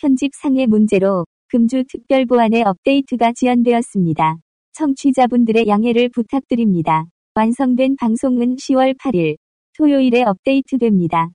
편집상의 문제로 금주 특별보안의 업데이트가 지연되었습니다. 청취자분들의 양해를 부탁드립니다. 완성된 방송은 10월 8일 토요일에 업데이트됩니다.